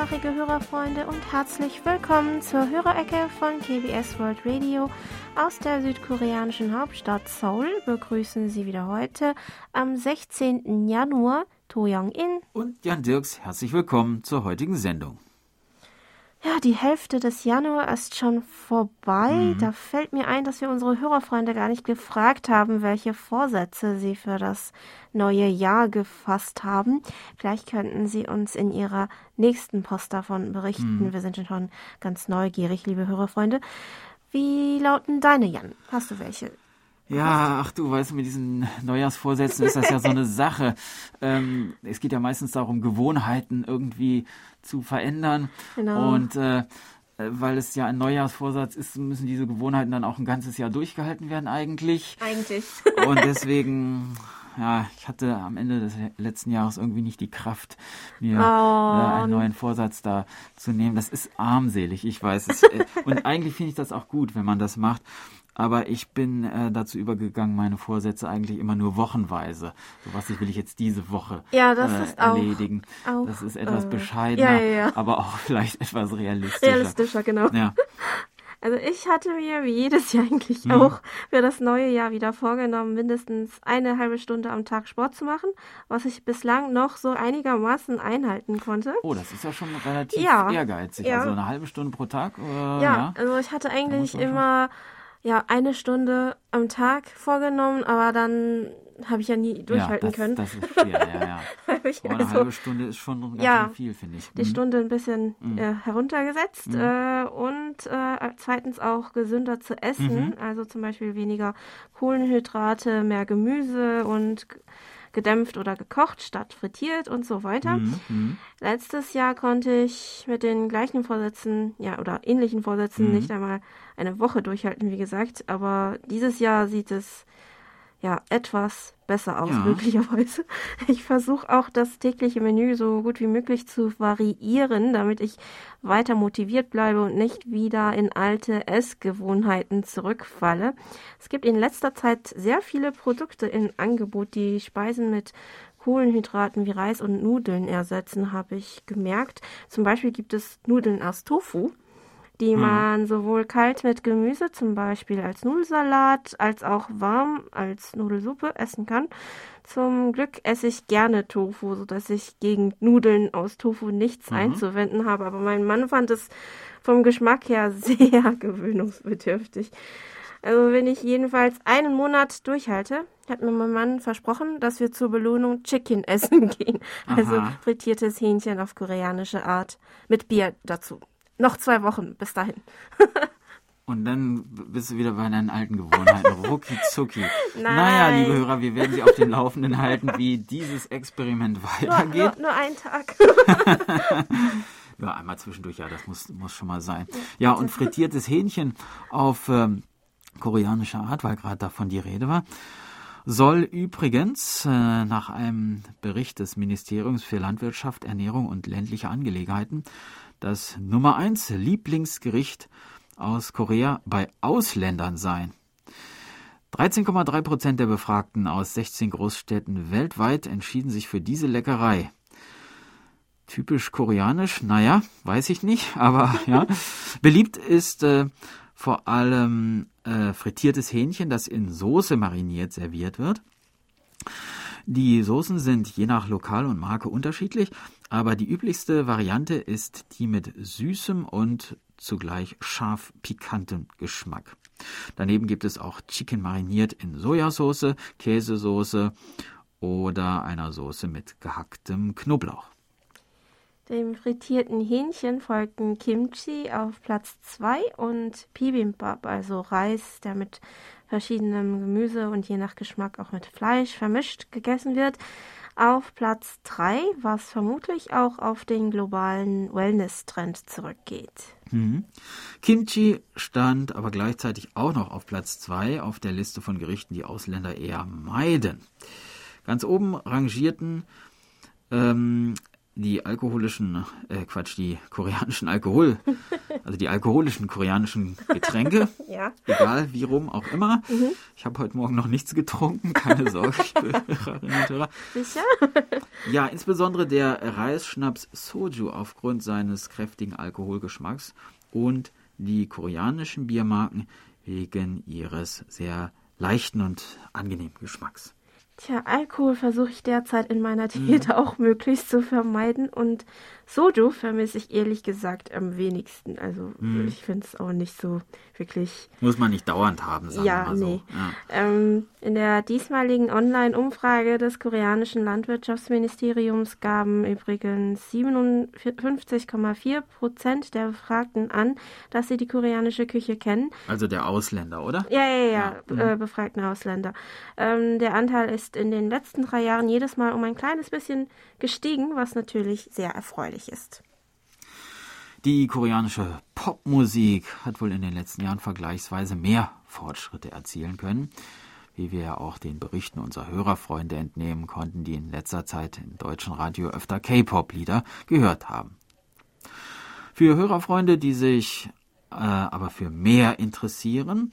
deutschsprachige Hörerfreunde und herzlich willkommen zur Hörerecke von KBS World Radio. Aus der südkoreanischen Hauptstadt Seoul begrüßen Sie wieder heute am 16. Januar To Young-in und Jan Dirks. Herzlich willkommen zur heutigen Sendung. Ja, die Hälfte des Januar ist schon vorbei. Mhm. Da fällt mir ein, dass wir unsere Hörerfreunde gar nicht gefragt haben, welche Vorsätze sie für das neue Jahr gefasst haben. Vielleicht könnten sie uns in ihrer nächsten Post davon berichten. Mhm. Wir sind schon ganz neugierig, liebe Hörerfreunde. Wie lauten deine, Jan? Hast du welche? Ja, ach du weißt, mit diesen Neujahrsvorsätzen ist das ja so eine Sache. Ähm, es geht ja meistens darum, Gewohnheiten irgendwie zu verändern. Genau. Und äh, weil es ja ein Neujahrsvorsatz ist, müssen diese Gewohnheiten dann auch ein ganzes Jahr durchgehalten werden eigentlich. Eigentlich. Und deswegen, ja, ich hatte am Ende des letzten Jahres irgendwie nicht die Kraft, mir oh. äh, einen neuen Vorsatz da zu nehmen. Das ist armselig, ich weiß es. Äh, und eigentlich finde ich das auch gut, wenn man das macht. Aber ich bin äh, dazu übergegangen, meine Vorsätze eigentlich immer nur wochenweise. So was will ich jetzt diese Woche ja, äh, erledigen. Auch, auch, das ist etwas äh, bescheidener, ja, ja, aber auch vielleicht etwas realistischer. Realistischer, genau. Also ich hatte mir wie jedes Jahr eigentlich mhm. auch für das neue Jahr wieder vorgenommen, mindestens eine halbe Stunde am Tag Sport zu machen, was ich bislang noch so einigermaßen einhalten konnte. Oh, das ist ja schon relativ ja, ehrgeizig. Ja. Also eine halbe Stunde pro Tag? Äh, ja, ja, also ich hatte eigentlich immer ja, eine Stunde am Tag vorgenommen, aber dann habe ich ja nie durchhalten ja, das, können. Das ist schwer, ja, ja. aber eine also, halbe Stunde ist schon ganz ja, viel, finde ich. Die mhm. Stunde ein bisschen mhm. äh, heruntergesetzt mhm. äh, und äh, zweitens auch gesünder zu essen, mhm. also zum Beispiel weniger Kohlenhydrate, mehr Gemüse und gedämpft oder gekocht statt frittiert und so weiter. Mhm, mhm. Letztes Jahr konnte ich mit den gleichen Vorsätzen, ja, oder ähnlichen Vorsätzen mhm. nicht einmal eine Woche durchhalten, wie gesagt. Aber dieses Jahr sieht es ja etwas besser aus, ja. möglicherweise. Ich versuche auch das tägliche Menü so gut wie möglich zu variieren, damit ich weiter motiviert bleibe und nicht wieder in alte Essgewohnheiten zurückfalle. Es gibt in letzter Zeit sehr viele Produkte im Angebot, die Speisen mit Kohlenhydraten wie Reis und Nudeln ersetzen, habe ich gemerkt. Zum Beispiel gibt es Nudeln aus Tofu die hm. man sowohl kalt mit Gemüse, zum Beispiel als Nudelsalat, als auch warm als Nudelsuppe essen kann. Zum Glück esse ich gerne Tofu, sodass ich gegen Nudeln aus Tofu nichts mhm. einzuwenden habe. Aber mein Mann fand es vom Geschmack her sehr gewöhnungsbedürftig. Also wenn ich jedenfalls einen Monat durchhalte, hat mir mein Mann versprochen, dass wir zur Belohnung Chicken essen gehen. Also Aha. Also frittiertes Hähnchen auf koreanische Art mit Bier dazu noch zwei Wochen bis dahin. Und dann bist du wieder bei deinen alten Gewohnheiten. Rucki zucki. Naja, liebe Hörer, wir werden Sie auf dem Laufenden halten, wie dieses Experiment weitergeht. Nur, nur, nur einen Tag. ja, einmal zwischendurch, ja, das muss, muss schon mal sein. Ja, und frittiertes Hähnchen auf ähm, koreanischer Art, weil gerade davon die Rede war, soll übrigens äh, nach einem Bericht des Ministeriums für Landwirtschaft, Ernährung und ländliche Angelegenheiten das Nummer eins Lieblingsgericht aus Korea bei Ausländern sein. 13,3 Prozent der Befragten aus 16 Großstädten weltweit entschieden sich für diese Leckerei. Typisch koreanisch, naja, weiß ich nicht, aber ja. Beliebt ist äh, vor allem äh, frittiertes Hähnchen, das in Soße mariniert serviert wird. Die Soßen sind je nach Lokal und Marke unterschiedlich, aber die üblichste Variante ist die mit süßem und zugleich scharf pikantem Geschmack. Daneben gibt es auch Chicken mariniert in Sojasauce, Käsesauce oder einer Soße mit gehacktem Knoblauch. Dem frittierten Hähnchen folgten Kimchi auf Platz 2 und Bibimbap, also Reis, der mit verschiedenem Gemüse und je nach Geschmack auch mit Fleisch vermischt gegessen wird, auf Platz 3, was vermutlich auch auf den globalen Wellness-Trend zurückgeht. Mhm. Kimchi stand aber gleichzeitig auch noch auf Platz 2 auf der Liste von Gerichten, die Ausländer eher meiden. Ganz oben rangierten ähm, die alkoholischen, äh Quatsch, die koreanischen Alkoholgerichte Also die alkoholischen koreanischen Getränke. ja. Egal wie rum auch immer. Mhm. Ich habe heute Morgen noch nichts getrunken, keine Sorge, Hörerinnen und Hörer. Sicher? ja, insbesondere der Reisschnaps Soju aufgrund seines kräftigen Alkoholgeschmacks und die koreanischen Biermarken wegen ihres sehr leichten und angenehmen Geschmacks. Tja, Alkohol versuche ich derzeit in meiner Diät mhm. auch möglichst zu vermeiden und Soju vermisse ich ehrlich gesagt am wenigsten. Also mhm. ich finde es auch nicht so wirklich. Muss man nicht dauernd haben, sagen ja, wir mal so. Nee. Ja. Ähm, in der diesmaligen Online-Umfrage des koreanischen Landwirtschaftsministeriums gaben übrigens 57,4 Prozent der Befragten an, dass sie die koreanische Küche kennen. Also der Ausländer, oder? Ja, ja, ja, ja. Äh, befragten Ausländer. Ähm, der Anteil ist in den letzten drei Jahren jedes Mal um ein kleines bisschen gestiegen, was natürlich sehr erfreulich ist. Die koreanische Popmusik hat wohl in den letzten Jahren vergleichsweise mehr Fortschritte erzielen können, wie wir ja auch den Berichten unserer Hörerfreunde entnehmen konnten, die in letzter Zeit im deutschen Radio öfter K-Pop-Lieder gehört haben. Für Hörerfreunde, die sich äh, aber für mehr interessieren,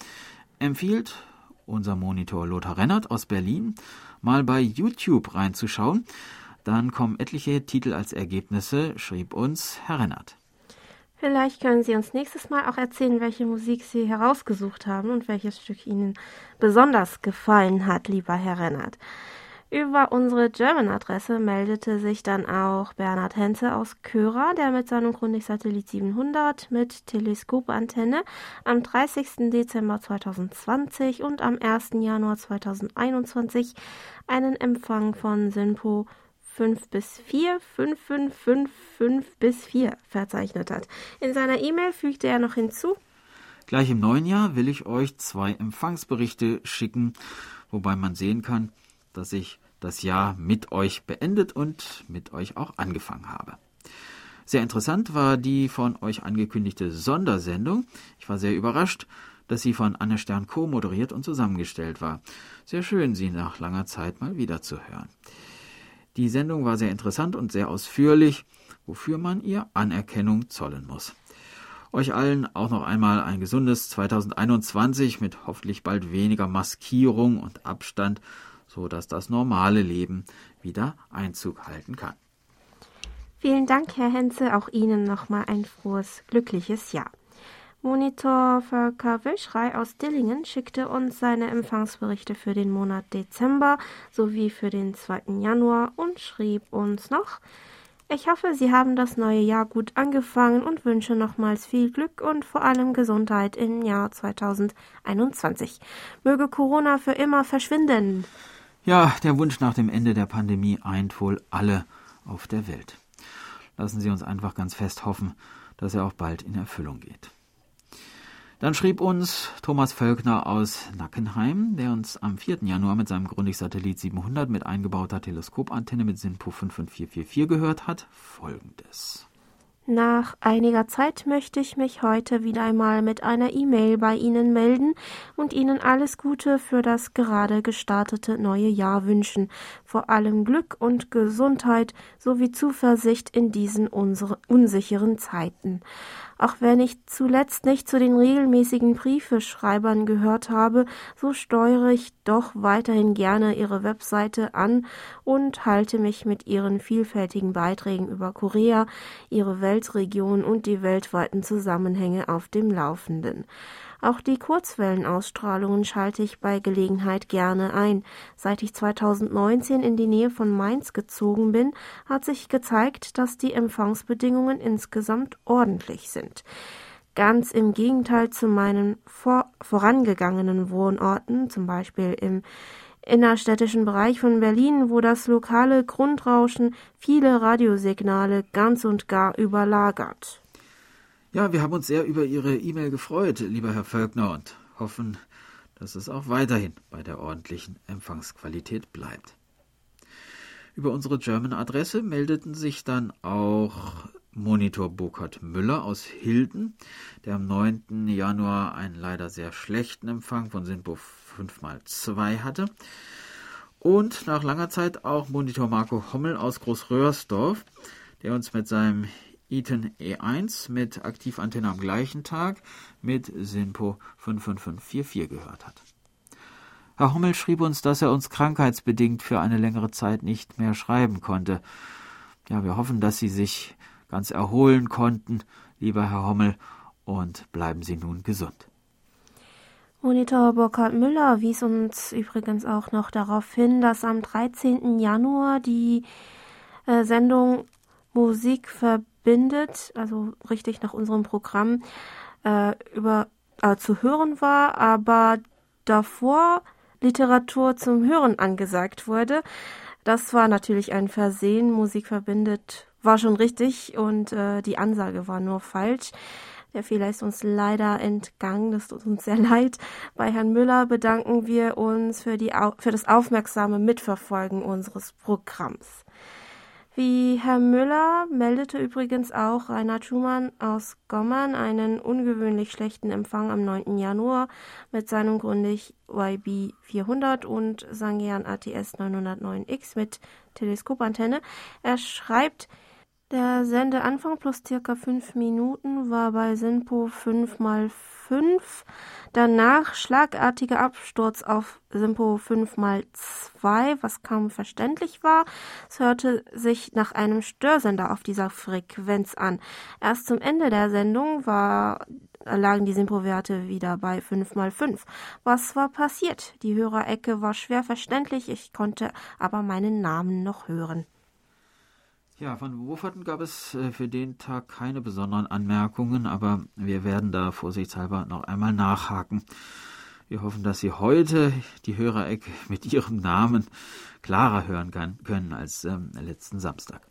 empfiehlt unser Monitor Lothar Rennert aus Berlin mal bei YouTube reinzuschauen. Dann kommen etliche Titel als Ergebnisse, schrieb uns Herr Rennert. Vielleicht können Sie uns nächstes Mal auch erzählen, welche Musik Sie herausgesucht haben und welches Stück Ihnen besonders gefallen hat, lieber Herr Rennert. Über unsere German-Adresse meldete sich dann auch Bernhard Henze aus Köra, der mit seinem Grundig-Satellit 700 mit Teleskopantenne am 30. Dezember 2020 und am 1. Januar 2021 einen Empfang von SINPO 5 bis 4, 55555 bis 4 verzeichnet hat. In seiner E-Mail fügte er noch hinzu, Gleich im neuen Jahr will ich euch zwei Empfangsberichte schicken, wobei man sehen kann, dass ich das Jahr mit euch beendet und mit euch auch angefangen habe. Sehr interessant war die von euch angekündigte Sondersendung. Ich war sehr überrascht, dass sie von Anne Stern co moderiert und zusammengestellt war. Sehr schön, sie nach langer Zeit mal wieder zu hören. Die Sendung war sehr interessant und sehr ausführlich, wofür man ihr Anerkennung zollen muss. Euch allen auch noch einmal ein gesundes 2021 mit hoffentlich bald weniger Maskierung und Abstand so dass das normale Leben wieder Einzug halten kann. Vielen Dank, Herr Henze, auch Ihnen nochmal ein frohes, glückliches Jahr. Monitor Volker Wilschrei aus Dillingen schickte uns seine Empfangsberichte für den Monat Dezember sowie für den 2. Januar und schrieb uns noch, ich hoffe, Sie haben das neue Jahr gut angefangen und wünsche nochmals viel Glück und vor allem Gesundheit im Jahr 2021. Möge Corona für immer verschwinden. Ja, der Wunsch nach dem Ende der Pandemie eint wohl alle auf der Welt. Lassen Sie uns einfach ganz fest hoffen, dass er auch bald in Erfüllung geht. Dann schrieb uns Thomas Völkner aus Nackenheim, der uns am 4. Januar mit seinem Grundig-Satellit 700 mit eingebauter Teleskopantenne mit SINPO 55444 gehört hat, folgendes. Nach einiger Zeit möchte ich mich heute wieder einmal mit einer E-Mail bei Ihnen melden und Ihnen alles Gute für das gerade gestartete neue Jahr wünschen, vor allem Glück und Gesundheit sowie Zuversicht in diesen unsicheren Zeiten. Auch wenn ich zuletzt nicht zu den regelmäßigen Briefeschreibern gehört habe, so steuere ich doch weiterhin gerne Ihre Webseite an und halte mich mit Ihren vielfältigen Beiträgen über Korea, Ihre Weltregion und die weltweiten Zusammenhänge auf dem Laufenden. Auch die Kurzwellenausstrahlungen schalte ich bei Gelegenheit gerne ein. Seit ich 2019 in die Nähe von Mainz gezogen bin, hat sich gezeigt, dass die Empfangsbedingungen insgesamt ordentlich sind. Ganz im Gegenteil zu meinen vor vorangegangenen Wohnorten, zum Beispiel im innerstädtischen Bereich von Berlin, wo das lokale Grundrauschen viele Radiosignale ganz und gar überlagert. Ja, wir haben uns sehr über Ihre E-Mail gefreut, lieber Herr Völkner, und hoffen, dass es auch weiterhin bei der ordentlichen Empfangsqualität bleibt. Über unsere German-Adresse meldeten sich dann auch Monitor Burkhard Müller aus Hilden, der am 9. Januar einen leider sehr schlechten Empfang von Sinpo 5x2 hatte. Und nach langer Zeit auch Monitor Marco Hommel aus Großröhrsdorf, der uns mit seinem Eton E1 mit Aktivantenne am gleichen Tag mit SINPO 55544 gehört hat. Herr Hommel schrieb uns, dass er uns krankheitsbedingt für eine längere Zeit nicht mehr schreiben konnte. Ja, wir hoffen, dass Sie sich ganz erholen konnten, lieber Herr Hommel, und bleiben Sie nun gesund. Monitor Burkhard Müller wies uns übrigens auch noch darauf hin, dass am 13. Januar die äh, Sendung Musik verbindet, also richtig nach unserem Programm, äh, über, äh, zu hören war, aber davor Literatur zum Hören angesagt wurde. Das war natürlich ein Versehen. Musik verbindet war schon richtig und äh, die Ansage war nur falsch. Der Fehler ist uns leider entgangen. Das tut uns sehr leid. Bei Herrn Müller bedanken wir uns für, die, für das aufmerksame Mitverfolgen unseres Programms. Wie Herr Müller meldete übrigens auch Rainer Schumann aus Gommern einen ungewöhnlich schlechten Empfang am 9. Januar mit seinem Grundig YB 400 und Sangean ATS 909X mit Teleskopantenne. Er schreibt, der Sendeanfang plus circa fünf Minuten war bei Sinpo 5 mal 5. Danach schlagartiger Absturz auf Simpo 5 mal 2, was kaum verständlich war. Es hörte sich nach einem Störsender auf dieser Frequenz an. Erst zum Ende der Sendung war lagen die Simpo-Werte wieder bei 5 mal 5. Was war passiert? Die Hörerecke war schwer verständlich, ich konnte aber meinen Namen noch hören. Ja, von Wufferten gab es äh, für den Tag keine besonderen Anmerkungen, aber wir werden da vorsichtshalber noch einmal nachhaken. Wir hoffen, dass Sie heute die Hörerecke mit Ihrem Namen klarer hören kann, können als ähm, letzten Samstag.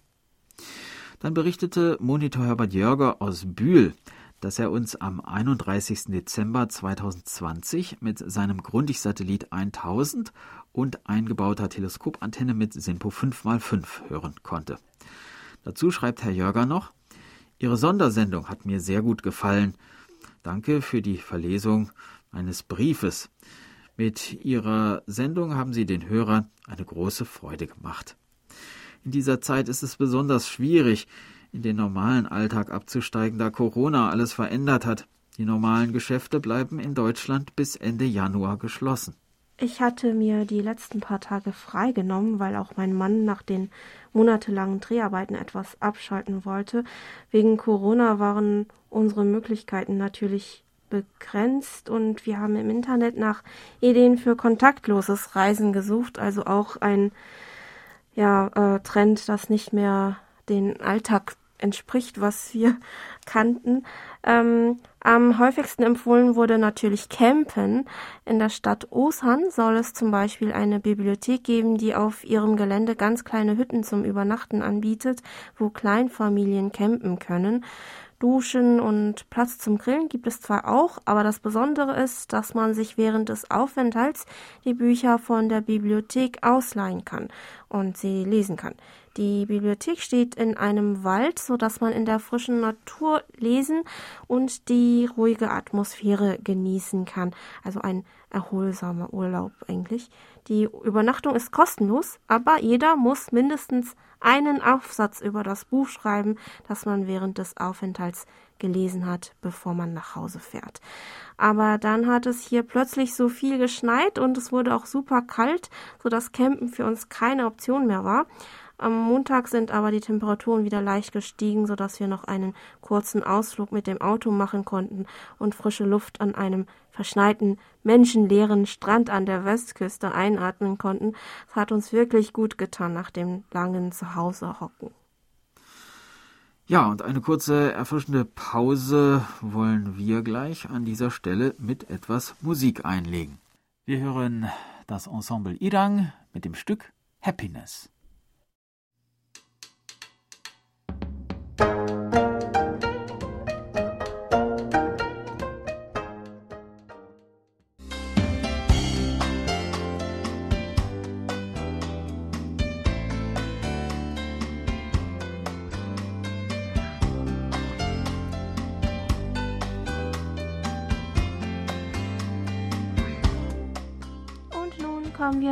Dann berichtete Monitor Herbert Jörger aus Bühl, dass er uns am 31. Dezember 2020 mit seinem Grundig-Satellit 1000 und eingebauter Teleskopantenne mit SINPO 5x5 hören konnte. Dazu schreibt Herr Jörger noch, Ihre Sondersendung hat mir sehr gut gefallen. Danke für die Verlesung eines Briefes. Mit Ihrer Sendung haben Sie den Hörern eine große Freude gemacht. In dieser Zeit ist es besonders schwierig, in den normalen Alltag abzusteigen, da Corona alles verändert hat. Die normalen Geschäfte bleiben in Deutschland bis Ende Januar geschlossen. Ich hatte mir die letzten paar Tage freigenommen, weil auch mein Mann nach den monatelangen Dreharbeiten etwas abschalten wollte. Wegen Corona waren unsere Möglichkeiten natürlich begrenzt und wir haben im Internet nach Ideen für kontaktloses Reisen gesucht, also auch ein ja, äh, Trend, das nicht mehr den Alltag entspricht, was wir kannten. Ähm, am häufigsten empfohlen wurde natürlich Campen. In der Stadt Osan soll es zum Beispiel eine Bibliothek geben, die auf ihrem Gelände ganz kleine Hütten zum Übernachten anbietet, wo Kleinfamilien campen können. Duschen und Platz zum Grillen gibt es zwar auch, aber das Besondere ist, dass man sich während des Aufenthalts die Bücher von der Bibliothek ausleihen kann und sie lesen kann. Die Bibliothek steht in einem Wald, so dass man in der frischen Natur lesen und die ruhige Atmosphäre genießen kann. Also ein erholsamer Urlaub eigentlich. Die Übernachtung ist kostenlos, aber jeder muss mindestens einen Aufsatz über das Buch schreiben, das man während des Aufenthalts gelesen hat, bevor man nach Hause fährt. Aber dann hat es hier plötzlich so viel geschneit und es wurde auch super kalt, so dass Campen für uns keine Option mehr war. Am Montag sind aber die Temperaturen wieder leicht gestiegen, sodass wir noch einen kurzen Ausflug mit dem Auto machen konnten und frische Luft an einem verschneiten, menschenleeren Strand an der Westküste einatmen konnten. Es hat uns wirklich gut getan nach dem langen Zuhause hocken. Ja, und eine kurze erfrischende Pause wollen wir gleich an dieser Stelle mit etwas Musik einlegen. Wir hören das Ensemble Irang mit dem Stück Happiness.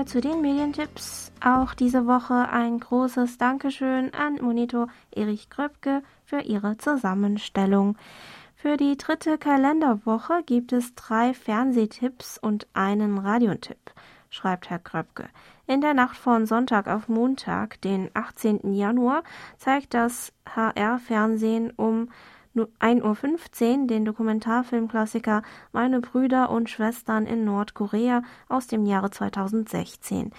Zu den Medientipps Auch diese Woche ein großes Dankeschön an Monitor Erich Kröpke für ihre Zusammenstellung. Für die dritte Kalenderwoche gibt es drei Fernsehtipps und einen Radiotipp, schreibt Herr Kröpke. In der Nacht von Sonntag auf Montag, den 18. Januar, zeigt das HR-Fernsehen um 1.15 Uhr den Dokumentarfilmklassiker Meine Brüder und Schwestern in Nordkorea aus dem Jahre 2016.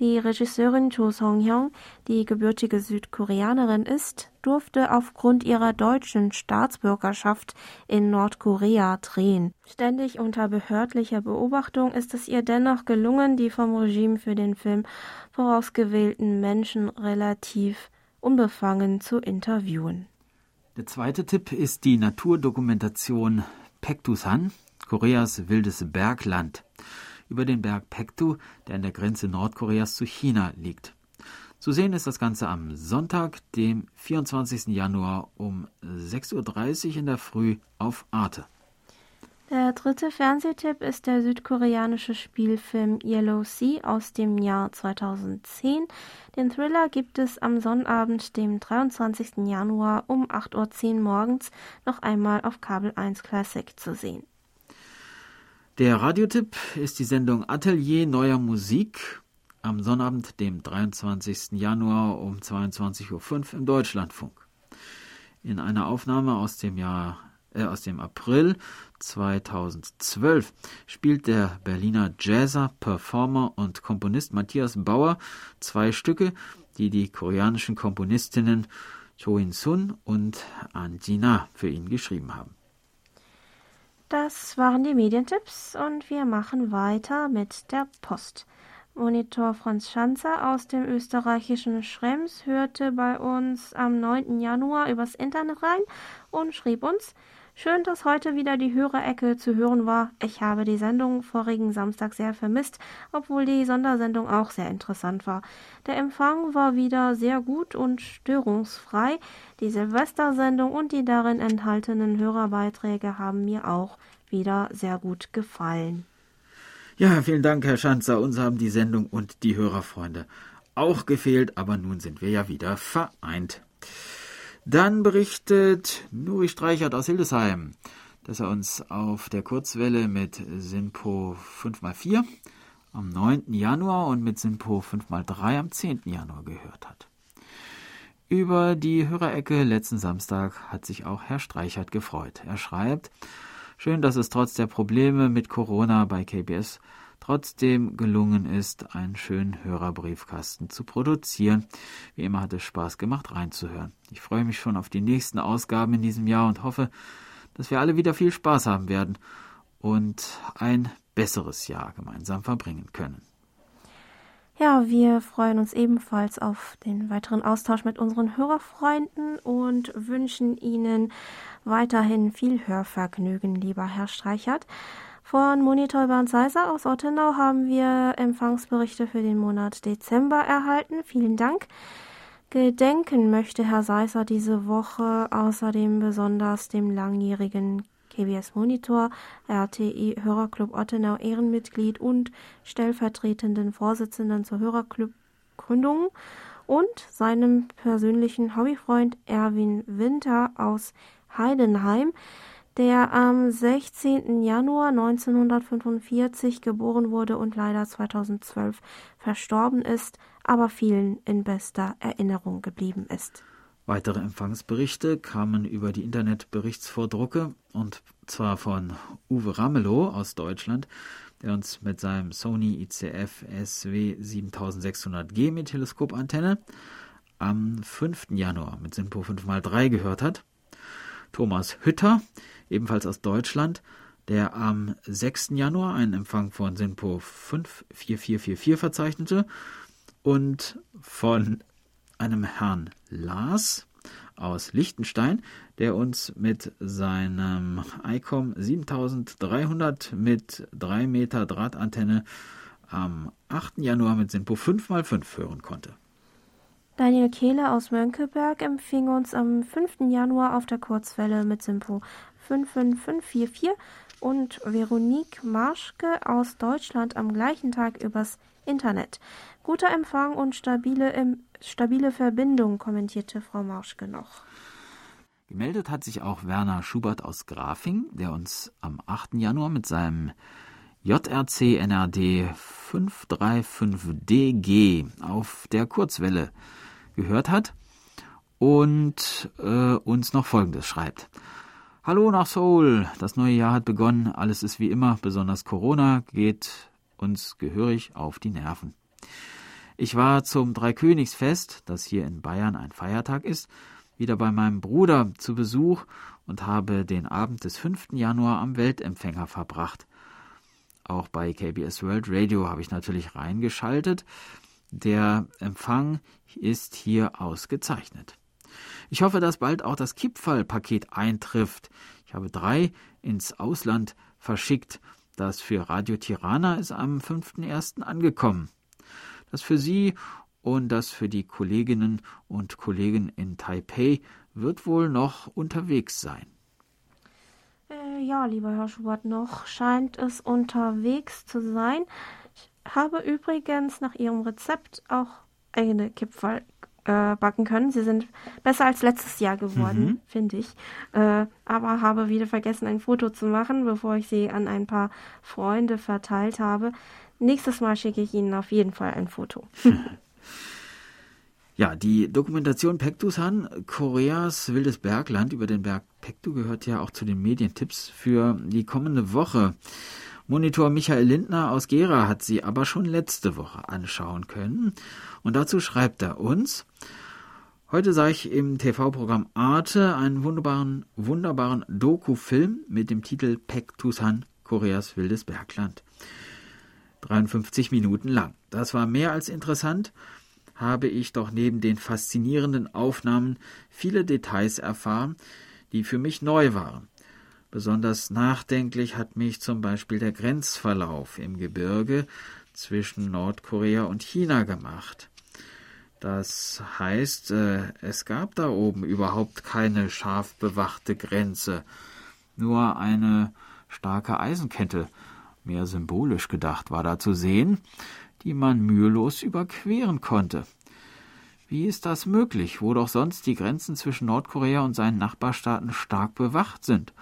Die Regisseurin Cho Song-hyung, die gebürtige Südkoreanerin ist, durfte aufgrund ihrer deutschen Staatsbürgerschaft in Nordkorea drehen. Ständig unter behördlicher Beobachtung ist es ihr dennoch gelungen, die vom Regime für den Film vorausgewählten Menschen relativ unbefangen zu interviewen. Der zweite Tipp ist die Naturdokumentation Pektusan, Koreas wildes Bergland, über den Berg Pektu, der an der Grenze Nordkoreas zu China liegt. Zu sehen ist das Ganze am Sonntag, dem 24. Januar um 6.30 Uhr in der Früh auf Arte. Der dritte Fernsehtipp ist der südkoreanische Spielfilm Yellow Sea aus dem Jahr 2010. Den Thriller gibt es am Sonnabend, dem 23. Januar um 8.10 Uhr morgens noch einmal auf Kabel 1 Classic zu sehen. Der Radiotipp ist die Sendung Atelier neuer Musik am Sonnabend, dem 23. Januar um 22.05 Uhr im Deutschlandfunk. In einer Aufnahme aus dem Jahr äh, aus dem April 2012 spielt der Berliner Jazzer, Performer und Komponist Matthias Bauer zwei Stücke, die die koreanischen Komponistinnen Cho In-sun und An Jina für ihn geschrieben haben. Das waren die Medientipps und wir machen weiter mit der Post. Monitor Franz Schanzer aus dem österreichischen Schrems hörte bei uns am 9. Januar übers Internet rein und schrieb uns, Schön, dass heute wieder die Hörerecke zu hören war. Ich habe die Sendung vorigen Samstag sehr vermisst, obwohl die Sondersendung auch sehr interessant war. Der Empfang war wieder sehr gut und störungsfrei. Die Silvestersendung und die darin enthaltenen Hörerbeiträge haben mir auch wieder sehr gut gefallen. Ja, vielen Dank, Herr Schanzer. Uns haben die Sendung und die Hörerfreunde auch gefehlt, aber nun sind wir ja wieder vereint. Dann berichtet Nuri Streichert aus Hildesheim, dass er uns auf der Kurzwelle mit Sinpo 5x4 am 9. Januar und mit Sinpo 5x3 am 10. Januar gehört hat. Über die Hörerecke letzten Samstag hat sich auch Herr Streichert gefreut. Er schreibt, schön, dass es trotz der Probleme mit Corona bei KBS trotzdem gelungen ist, einen schönen Hörerbriefkasten zu produzieren. Wie immer hat es Spaß gemacht, reinzuhören. Ich freue mich schon auf die nächsten Ausgaben in diesem Jahr und hoffe, dass wir alle wieder viel Spaß haben werden und ein besseres Jahr gemeinsam verbringen können. Ja, wir freuen uns ebenfalls auf den weiteren Austausch mit unseren Hörerfreunden und wünschen Ihnen weiterhin viel Hörvergnügen, lieber Herr Streichert. Von Monitor Bernd Seiser aus Ottenau haben wir Empfangsberichte für den Monat Dezember erhalten. Vielen Dank. Gedenken möchte Herr Seiser diese Woche außerdem besonders dem langjährigen KBS Monitor, RTI Hörerclub Ottenau Ehrenmitglied und stellvertretenden Vorsitzenden zur Hörerclub Gründung und seinem persönlichen Hobbyfreund Erwin Winter aus Heidenheim, der am 16. Januar 1945 geboren wurde und leider 2012 verstorben ist, aber vielen in bester Erinnerung geblieben ist. Weitere Empfangsberichte kamen über die Internetberichtsvordrucke und zwar von Uwe Ramelow aus Deutschland, der uns mit seinem Sony ICF SW 7600G mit Teleskopantenne am 5. Januar mit SINPO 5x3 gehört hat. Thomas Hütter, ebenfalls aus Deutschland, der am 6. Januar einen Empfang von SINPO 54444 verzeichnete und von einem Herrn Lars aus Liechtenstein, der uns mit seinem ICOM 7300 mit 3 Meter Drahtantenne am 8. Januar mit SINPO 5x5 hören konnte. Daniel Kehle aus Mönckeberg empfing uns am 5. Januar auf der Kurzwelle mit Simpo 55544 und Veronique Marschke aus Deutschland am gleichen Tag übers Internet. Guter Empfang und stabile, stabile Verbindung, kommentierte Frau Marschke noch. Gemeldet hat sich auch Werner Schubert aus Grafing, der uns am 8. Januar mit seinem JRC NRD 535DG auf der Kurzwelle gehört hat und äh, uns noch Folgendes schreibt. Hallo nach Seoul, das neue Jahr hat begonnen, alles ist wie immer, besonders Corona geht uns gehörig auf die Nerven. Ich war zum Dreikönigsfest, das hier in Bayern ein Feiertag ist, wieder bei meinem Bruder zu Besuch und habe den Abend des 5. Januar am Weltempfänger verbracht. Auch bei KBS World Radio habe ich natürlich reingeschaltet. Der Empfang ist hier ausgezeichnet. Ich hoffe, dass bald auch das Kipferl-Paket eintrifft. Ich habe drei ins Ausland verschickt. Das für Radio Tirana ist am 5.1. angekommen. Das für Sie und das für die Kolleginnen und Kollegen in Taipei wird wohl noch unterwegs sein. Äh, ja, lieber Herr Schubert, noch scheint es unterwegs zu sein. Habe übrigens nach Ihrem Rezept auch eigene Kipferl äh, backen können. Sie sind besser als letztes Jahr geworden, mhm. finde ich. Äh, aber habe wieder vergessen, ein Foto zu machen, bevor ich sie an ein paar Freunde verteilt habe. Nächstes Mal schicke ich Ihnen auf jeden Fall ein Foto. Ja, die Dokumentation Pektusan, Koreas wildes Bergland über den Berg Pektu gehört ja auch zu den Medientipps für die kommende Woche. Monitor Michael Lindner aus Gera hat sie aber schon letzte Woche anschauen können. Und dazu schreibt er uns, Heute sah ich im TV-Programm Arte einen wunderbaren, wunderbaren Doku-Film mit dem Titel Pektusan, Koreas wildes Bergland. 53 Minuten lang. Das war mehr als interessant habe ich doch neben den faszinierenden Aufnahmen viele Details erfahren, die für mich neu waren. Besonders nachdenklich hat mich zum Beispiel der Grenzverlauf im Gebirge zwischen Nordkorea und China gemacht. Das heißt, äh, es gab da oben überhaupt keine scharf bewachte Grenze, nur eine starke Eisenkette, mehr symbolisch gedacht, war da zu sehen, die man mühelos überqueren konnte. Wie ist das möglich, wo doch sonst die Grenzen zwischen Nordkorea und seinen Nachbarstaaten stark bewacht sind,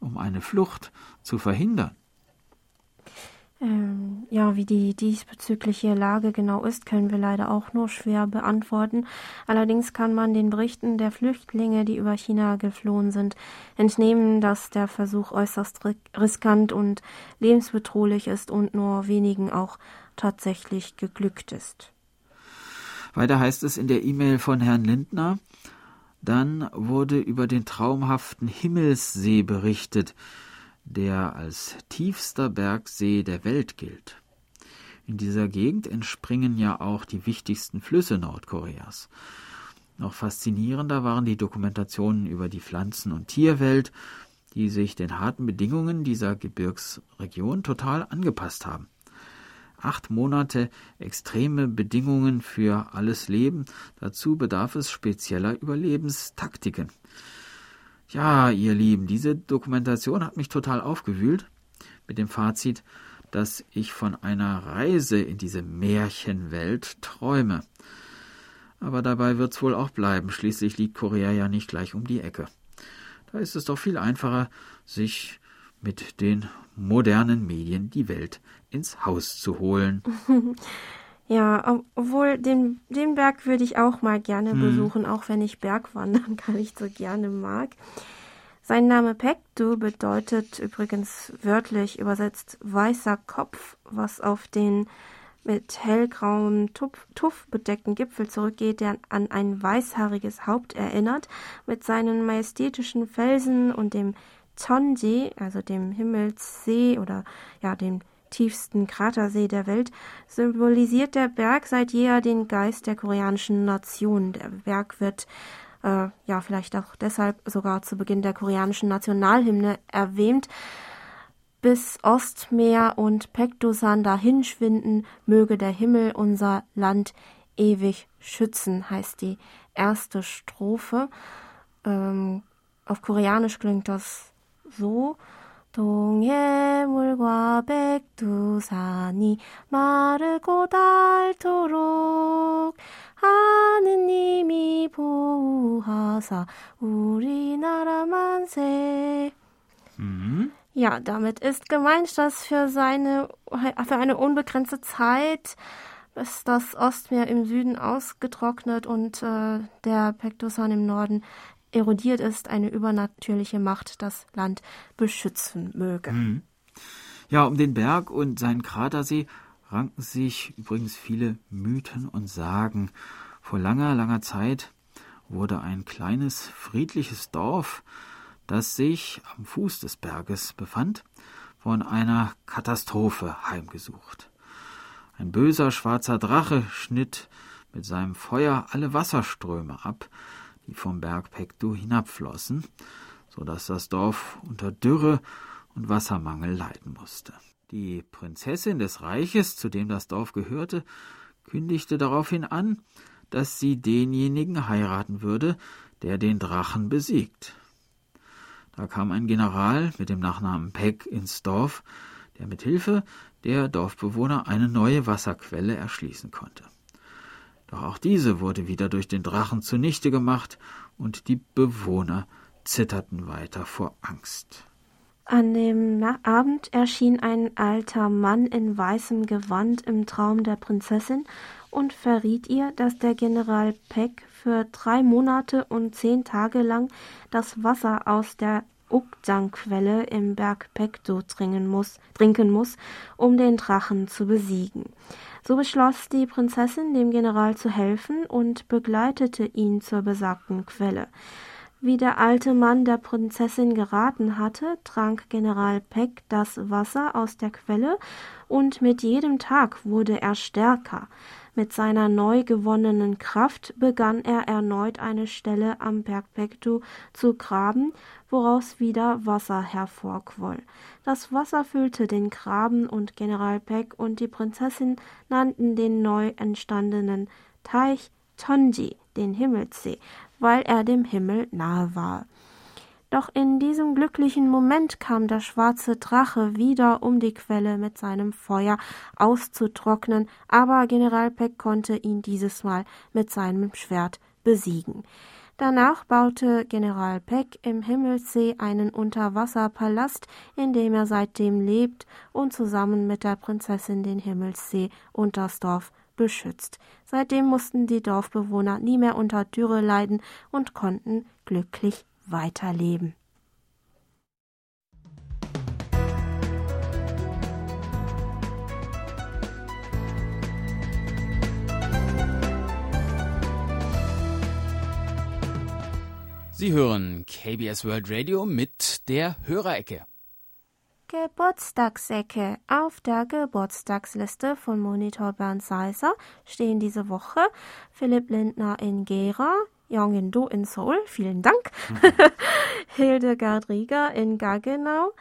um eine Flucht zu verhindern? Ähm, ja, wie die diesbezügliche Lage genau ist, können wir leider auch nur schwer beantworten. Allerdings kann man den Berichten der Flüchtlinge, die über China geflohen sind, entnehmen, dass der Versuch äußerst riskant und lebensbedrohlich ist und nur wenigen auch tatsächlich geglückt ist. Weiter heißt es in der E-Mail von Herrn Lindner, dann wurde über den traumhaften Himmelssee berichtet, der als tiefster Bergsee der Welt gilt. In dieser Gegend entspringen ja auch die wichtigsten Flüsse Nordkoreas. Noch faszinierender waren die Dokumentationen über die Pflanzen- und Tierwelt, die sich den harten Bedingungen dieser Gebirgsregion total angepasst haben acht Monate extreme Bedingungen für alles Leben. Dazu bedarf es spezieller Überlebenstaktiken. Ja, ihr Lieben, diese Dokumentation hat mich total aufgewühlt mit dem Fazit, dass ich von einer Reise in diese Märchenwelt träume. Aber dabei wird's wohl auch bleiben. Schließlich liegt Korea ja nicht gleich um die Ecke. Da ist es doch viel einfacher, sich mit den modernen Medien die Welt ins Haus zu holen. Ja, obwohl den, den Berg würde ich auch mal gerne hm. besuchen, auch wenn ich Bergwandern gar nicht so gerne mag. Sein Name Pektu bedeutet übrigens wörtlich übersetzt weißer Kopf, was auf den mit hellgrauem Tuff, Tuff bedeckten Gipfel zurückgeht, der an ein weißhaariges Haupt erinnert, mit seinen majestätischen Felsen und dem Tonji, also dem Himmelssee oder ja, dem tiefsten Kratersee der Welt, symbolisiert der Berg seit jeher den Geist der koreanischen Nation. Der Berg wird äh, ja vielleicht auch deshalb sogar zu Beginn der koreanischen Nationalhymne erwähnt. Bis Ostmeer und Pektosan dahinschwinden, möge der Himmel unser Land ewig schützen, heißt die erste Strophe. Ähm, auf Koreanisch klingt das so. 동해물과 백두산이 마르고 닳도록 하느님이 보호하사 우리나라 만세. Mhm. Ja, damit ist gemeint, dass für seine, für eine unbegrenzte Zeit ist das Ostmeer im Süden ausgetrocknet und äh, der Pektosan im Norden erodiert ist, eine übernatürliche Macht das Land beschützen möge. Mhm. Ja, um den Berg und seinen Kratersee ranken sich übrigens viele Mythen und Sagen. Vor langer, langer Zeit wurde ein kleines, friedliches Dorf, das sich am Fuß des Berges befand, von einer Katastrophe heimgesucht. Ein böser schwarzer Drache schnitt mit seinem Feuer alle Wasserströme ab, die vom Berg Pektu hinabflossen, so dass das Dorf unter Dürre und Wassermangel leiden musste. Die Prinzessin des Reiches, zu dem das Dorf gehörte, kündigte daraufhin an, dass sie denjenigen heiraten würde, der den Drachen besiegt. Da kam ein General mit dem Nachnamen Peck ins Dorf, der mit Hilfe der Dorfbewohner eine neue Wasserquelle erschließen konnte. Doch auch diese wurde wieder durch den Drachen zunichte gemacht, und die Bewohner zitterten weiter vor Angst. An dem Abend erschien ein alter Mann in weißem Gewand im Traum der Prinzessin und verriet ihr, dass der General Peck für drei Monate und zehn Tage lang das Wasser aus der Ukjang-Quelle im Berg Pekto trinken muss, trinken muss, um den Drachen zu besiegen. So beschloss die Prinzessin, dem General zu helfen und begleitete ihn zur besagten Quelle. Wie der alte Mann der Prinzessin geraten hatte, trank General Peck das Wasser aus der Quelle, und mit jedem Tag wurde er stärker. Mit seiner neu gewonnenen Kraft begann er erneut eine Stelle am Berg Pektu zu graben, woraus wieder Wasser hervorquoll. Das Wasser füllte den Graben und General Peck und die Prinzessin nannten den neu entstandenen Teich Tonji, den Himmelssee, weil er dem Himmel nahe war. Doch in diesem glücklichen Moment kam der schwarze Drache wieder, um die Quelle mit seinem Feuer auszutrocknen, aber General Peck konnte ihn dieses Mal mit seinem Schwert besiegen. Danach baute General Peck im Himmelssee einen Unterwasserpalast, in dem er seitdem lebt und zusammen mit der Prinzessin den Himmelssee und das Dorf beschützt. Seitdem mussten die Dorfbewohner nie mehr unter Dürre leiden und konnten glücklich weiterleben. Sie hören KBS World Radio mit der Hörerecke. Geburtstagsecke. Auf der Geburtstagsliste von Monitor Bernd Seiser stehen diese Woche Philipp Lindner in Gera, Jongin Do in Seoul, vielen Dank, Hildegard Rieger in Gaggenau,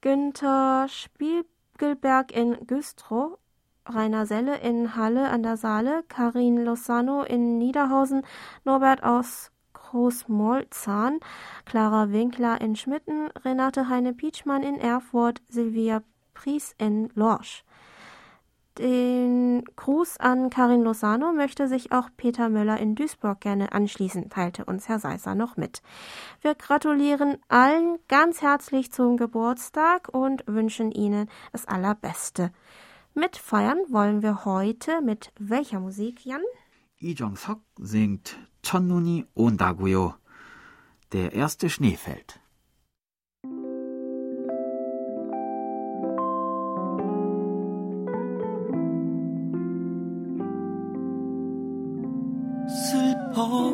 Günther Spiegelberg in Güstrow, Rainer Selle in Halle an der Saale, Karin Lozano in Niederhausen, Norbert aus Groß-Molzahn, Clara Winkler in Schmitten, Renate Heine-Pietschmann in Erfurt, Silvia Pries in Lorsch. Den Gruß an Karin Lozano möchte sich auch Peter Möller in Duisburg gerne anschließen, teilte uns Herr Seisser noch mit. Wir gratulieren allen ganz herzlich zum Geburtstag und wünschen Ihnen das Allerbeste. Mitfeiern wollen wir heute mit welcher Musik, Jan? Lee Jong-sok singt 첫눈이 온다고요. Der erste Schnee fällt. 슬퍼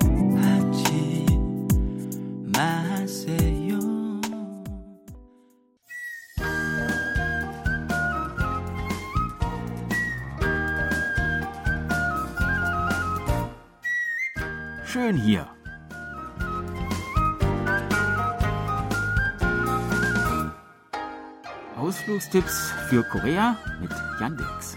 Ausflugstipps für Korea mit Yandex.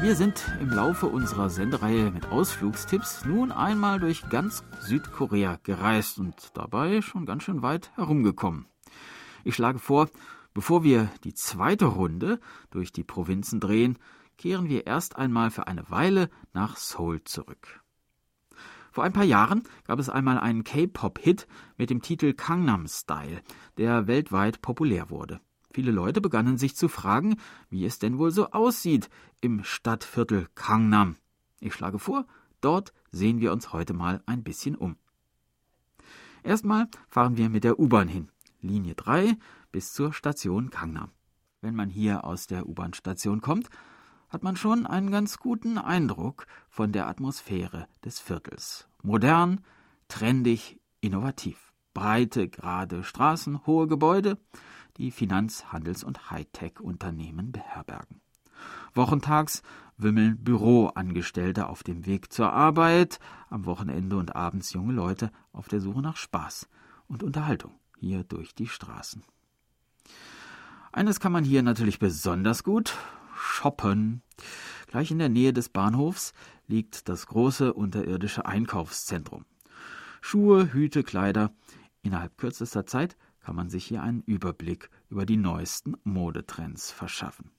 Wir sind im Laufe unserer Sendereihe mit Ausflugstipps nun einmal durch ganz Südkorea gereist und dabei schon ganz schön weit herumgekommen. Ich schlage vor, bevor wir die zweite Runde durch die Provinzen drehen, kehren wir erst einmal für eine Weile nach Seoul zurück. Vor ein paar Jahren gab es einmal einen K-Pop-Hit mit dem Titel Gangnam Style, der weltweit populär wurde. Viele Leute begannen sich zu fragen, wie es denn wohl so aussieht im Stadtviertel Gangnam. Ich schlage vor, dort sehen wir uns heute mal ein bisschen um. Erstmal fahren wir mit der U-Bahn hin, Linie 3 bis zur Station Gangnam. Wenn man hier aus der U-Bahn-Station kommt, hat man schon einen ganz guten Eindruck von der Atmosphäre des Viertels. Modern, trendig, innovativ. Breite, gerade Straßen, hohe Gebäude, die Finanz-, Handels- und Hightech-Unternehmen beherbergen. Wochentags wimmeln Büroangestellte auf dem Weg zur Arbeit, am Wochenende und abends junge Leute auf der Suche nach Spaß und Unterhaltung hier durch die Straßen. Eines kann man hier natürlich besonders gut shoppen. Gleich in der Nähe des Bahnhofs liegt das große unterirdische Einkaufszentrum. Schuhe, Hüte, Kleider. Innerhalb kürzester Zeit kann man sich hier einen Überblick über die neuesten Modetrends verschaffen.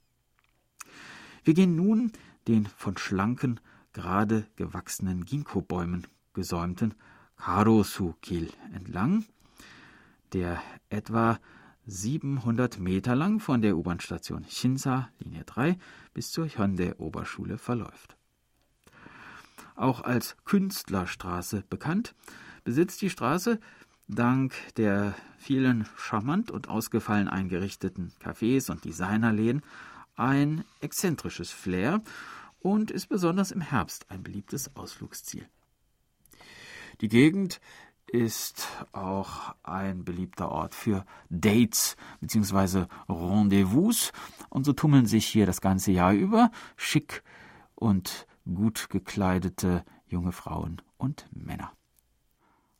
Wir gehen nun den von schlanken, gerade gewachsenen Ginkgo-Bäumen gesäumten Karosu-Kil entlang, der etwa 700 Meter lang von der U-Bahn-Station Shinsa Linie 3 bis zur Hyundai-Oberschule verläuft. Auch als Künstlerstraße bekannt, besitzt die Straße Dank der vielen charmant und ausgefallen eingerichteten Cafés und Designerläden ein exzentrisches Flair und ist besonders im Herbst ein beliebtes Ausflugsziel. Die Gegend ist auch ein beliebter Ort für Dates bzw. Rendezvous und so tummeln sich hier das ganze Jahr über schick und gut gekleidete junge Frauen und Männer.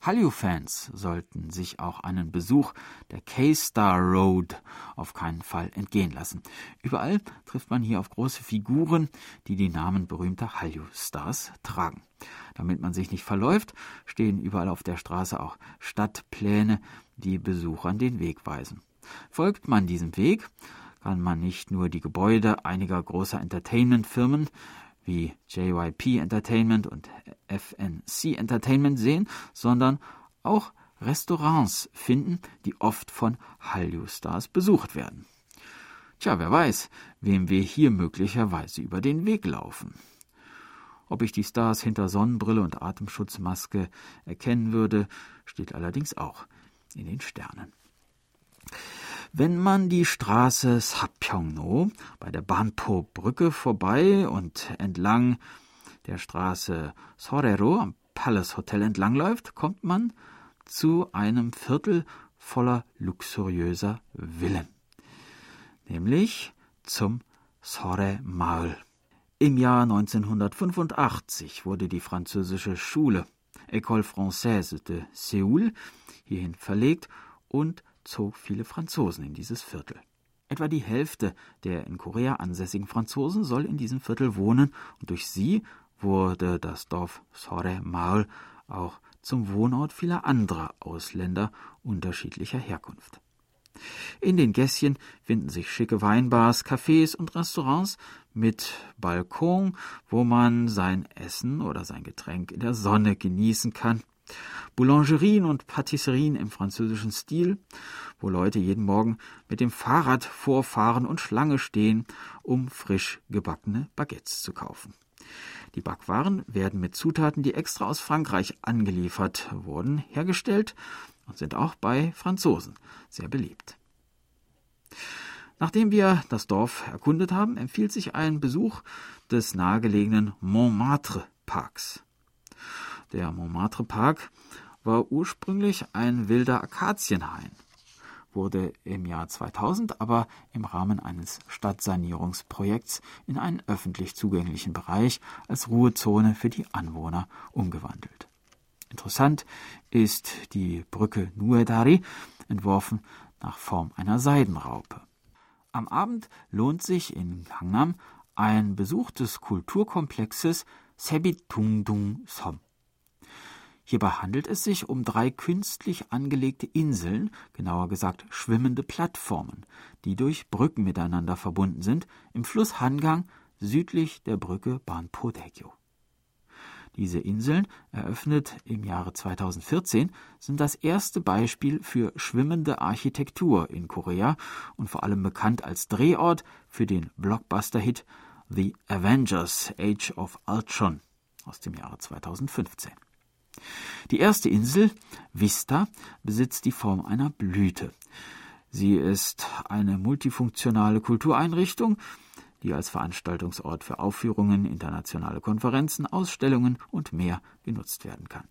Hallyu-Fans sollten sich auch einen Besuch der K-Star Road auf keinen Fall entgehen lassen. Überall trifft man hier auf große Figuren, die die Namen berühmter Hallyu-Stars tragen. Damit man sich nicht verläuft, stehen überall auf der Straße auch Stadtpläne, die Besuchern den Weg weisen. Folgt man diesem Weg, kann man nicht nur die Gebäude einiger großer Entertainment-Firmen wie JYP Entertainment und FNC Entertainment sehen, sondern auch Restaurants finden, die oft von Hallyu-Stars besucht werden. Tja, wer weiß, wem wir hier möglicherweise über den Weg laufen. Ob ich die Stars hinter Sonnenbrille und Atemschutzmaske erkennen würde, steht allerdings auch in den Sternen. Wenn man die Straße Sapyeongno bei der Banpo-Brücke vorbei und entlang der Straße Sorero am Palace Hotel entlangläuft, kommt man zu einem Viertel voller luxuriöser Villen, nämlich zum Sore Maul. Im Jahr 1985 wurde die französische Schule École Française de Séoul hierhin verlegt und zog viele Franzosen in dieses Viertel. Etwa die Hälfte der in Korea ansässigen Franzosen soll in diesem Viertel wohnen und durch sie wurde das Dorf Sore Maul auch zum Wohnort vieler anderer Ausländer unterschiedlicher Herkunft. In den Gässchen finden sich schicke Weinbars, Cafés und Restaurants mit Balkon, wo man sein Essen oder sein Getränk in der Sonne genießen kann Boulangerien und Patisserien im französischen Stil, wo Leute jeden Morgen mit dem Fahrrad vorfahren und Schlange stehen, um frisch gebackene Baguettes zu kaufen. Die Backwaren werden mit Zutaten, die extra aus Frankreich angeliefert wurden, hergestellt und sind auch bei Franzosen sehr beliebt. Nachdem wir das Dorf erkundet haben, empfiehlt sich ein Besuch des nahegelegenen Montmartre Parks. Der Montmartre Park war ursprünglich ein wilder Akazienhain, wurde im Jahr 2000 aber im Rahmen eines Stadtsanierungsprojekts in einen öffentlich zugänglichen Bereich als Ruhezone für die Anwohner umgewandelt. Interessant ist die Brücke Nuedari, entworfen nach Form einer Seidenraupe. Am Abend lohnt sich in Gangnam ein Besuch des Kulturkomplexes Sebitungdung Som. Hierbei handelt es sich um drei künstlich angelegte Inseln, genauer gesagt schwimmende Plattformen, die durch Brücken miteinander verbunden sind, im Fluss Hangang südlich der Brücke Banpo-daegyo. Diese Inseln, eröffnet im Jahre 2014, sind das erste Beispiel für schwimmende Architektur in Korea und vor allem bekannt als Drehort für den Blockbuster-Hit The Avengers Age of Ultron aus dem Jahre 2015. Die erste Insel, Vista, besitzt die Form einer Blüte. Sie ist eine multifunktionale Kultureinrichtung, die als Veranstaltungsort für Aufführungen, internationale Konferenzen, Ausstellungen und mehr genutzt werden kann.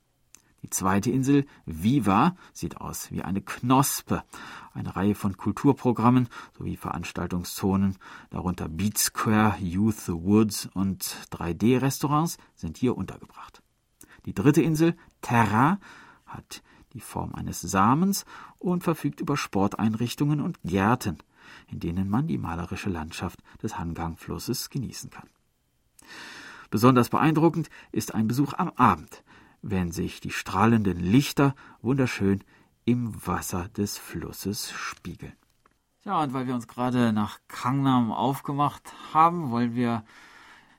Die zweite Insel, Viva, sieht aus wie eine Knospe. Eine Reihe von Kulturprogrammen sowie Veranstaltungszonen, darunter Beat Square, Youth the Woods und 3D-Restaurants sind hier untergebracht. Die dritte Insel, Terra, hat die Form eines Samens und verfügt über Sporteinrichtungen und Gärten, in denen man die malerische Landschaft des Hangang-Flusses genießen kann. Besonders beeindruckend ist ein Besuch am Abend, wenn sich die strahlenden Lichter wunderschön im Wasser des Flusses spiegeln. Ja, und weil wir uns gerade nach Kangnam aufgemacht haben, wollen wir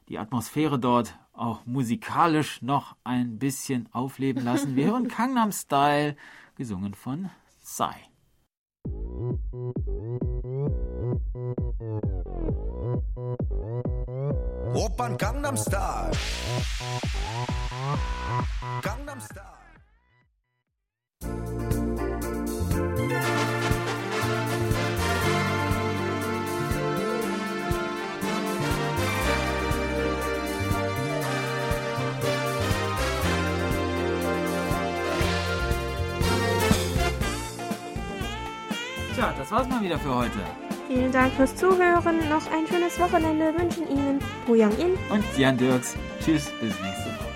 die Atmosphäre dort auch musikalisch noch ein bisschen aufleben lassen. Wir hören Kangnam Style, gesungen von Sai. Opern Gangnam Style. Gangnam Style. Tja, das war's mal wieder für heute. Vielen Dank fürs Zuhören. Noch ein schönes Wochenende wünschen Ihnen Bo Young In und Jan Dirks. Tschüss, bis nächste Woche.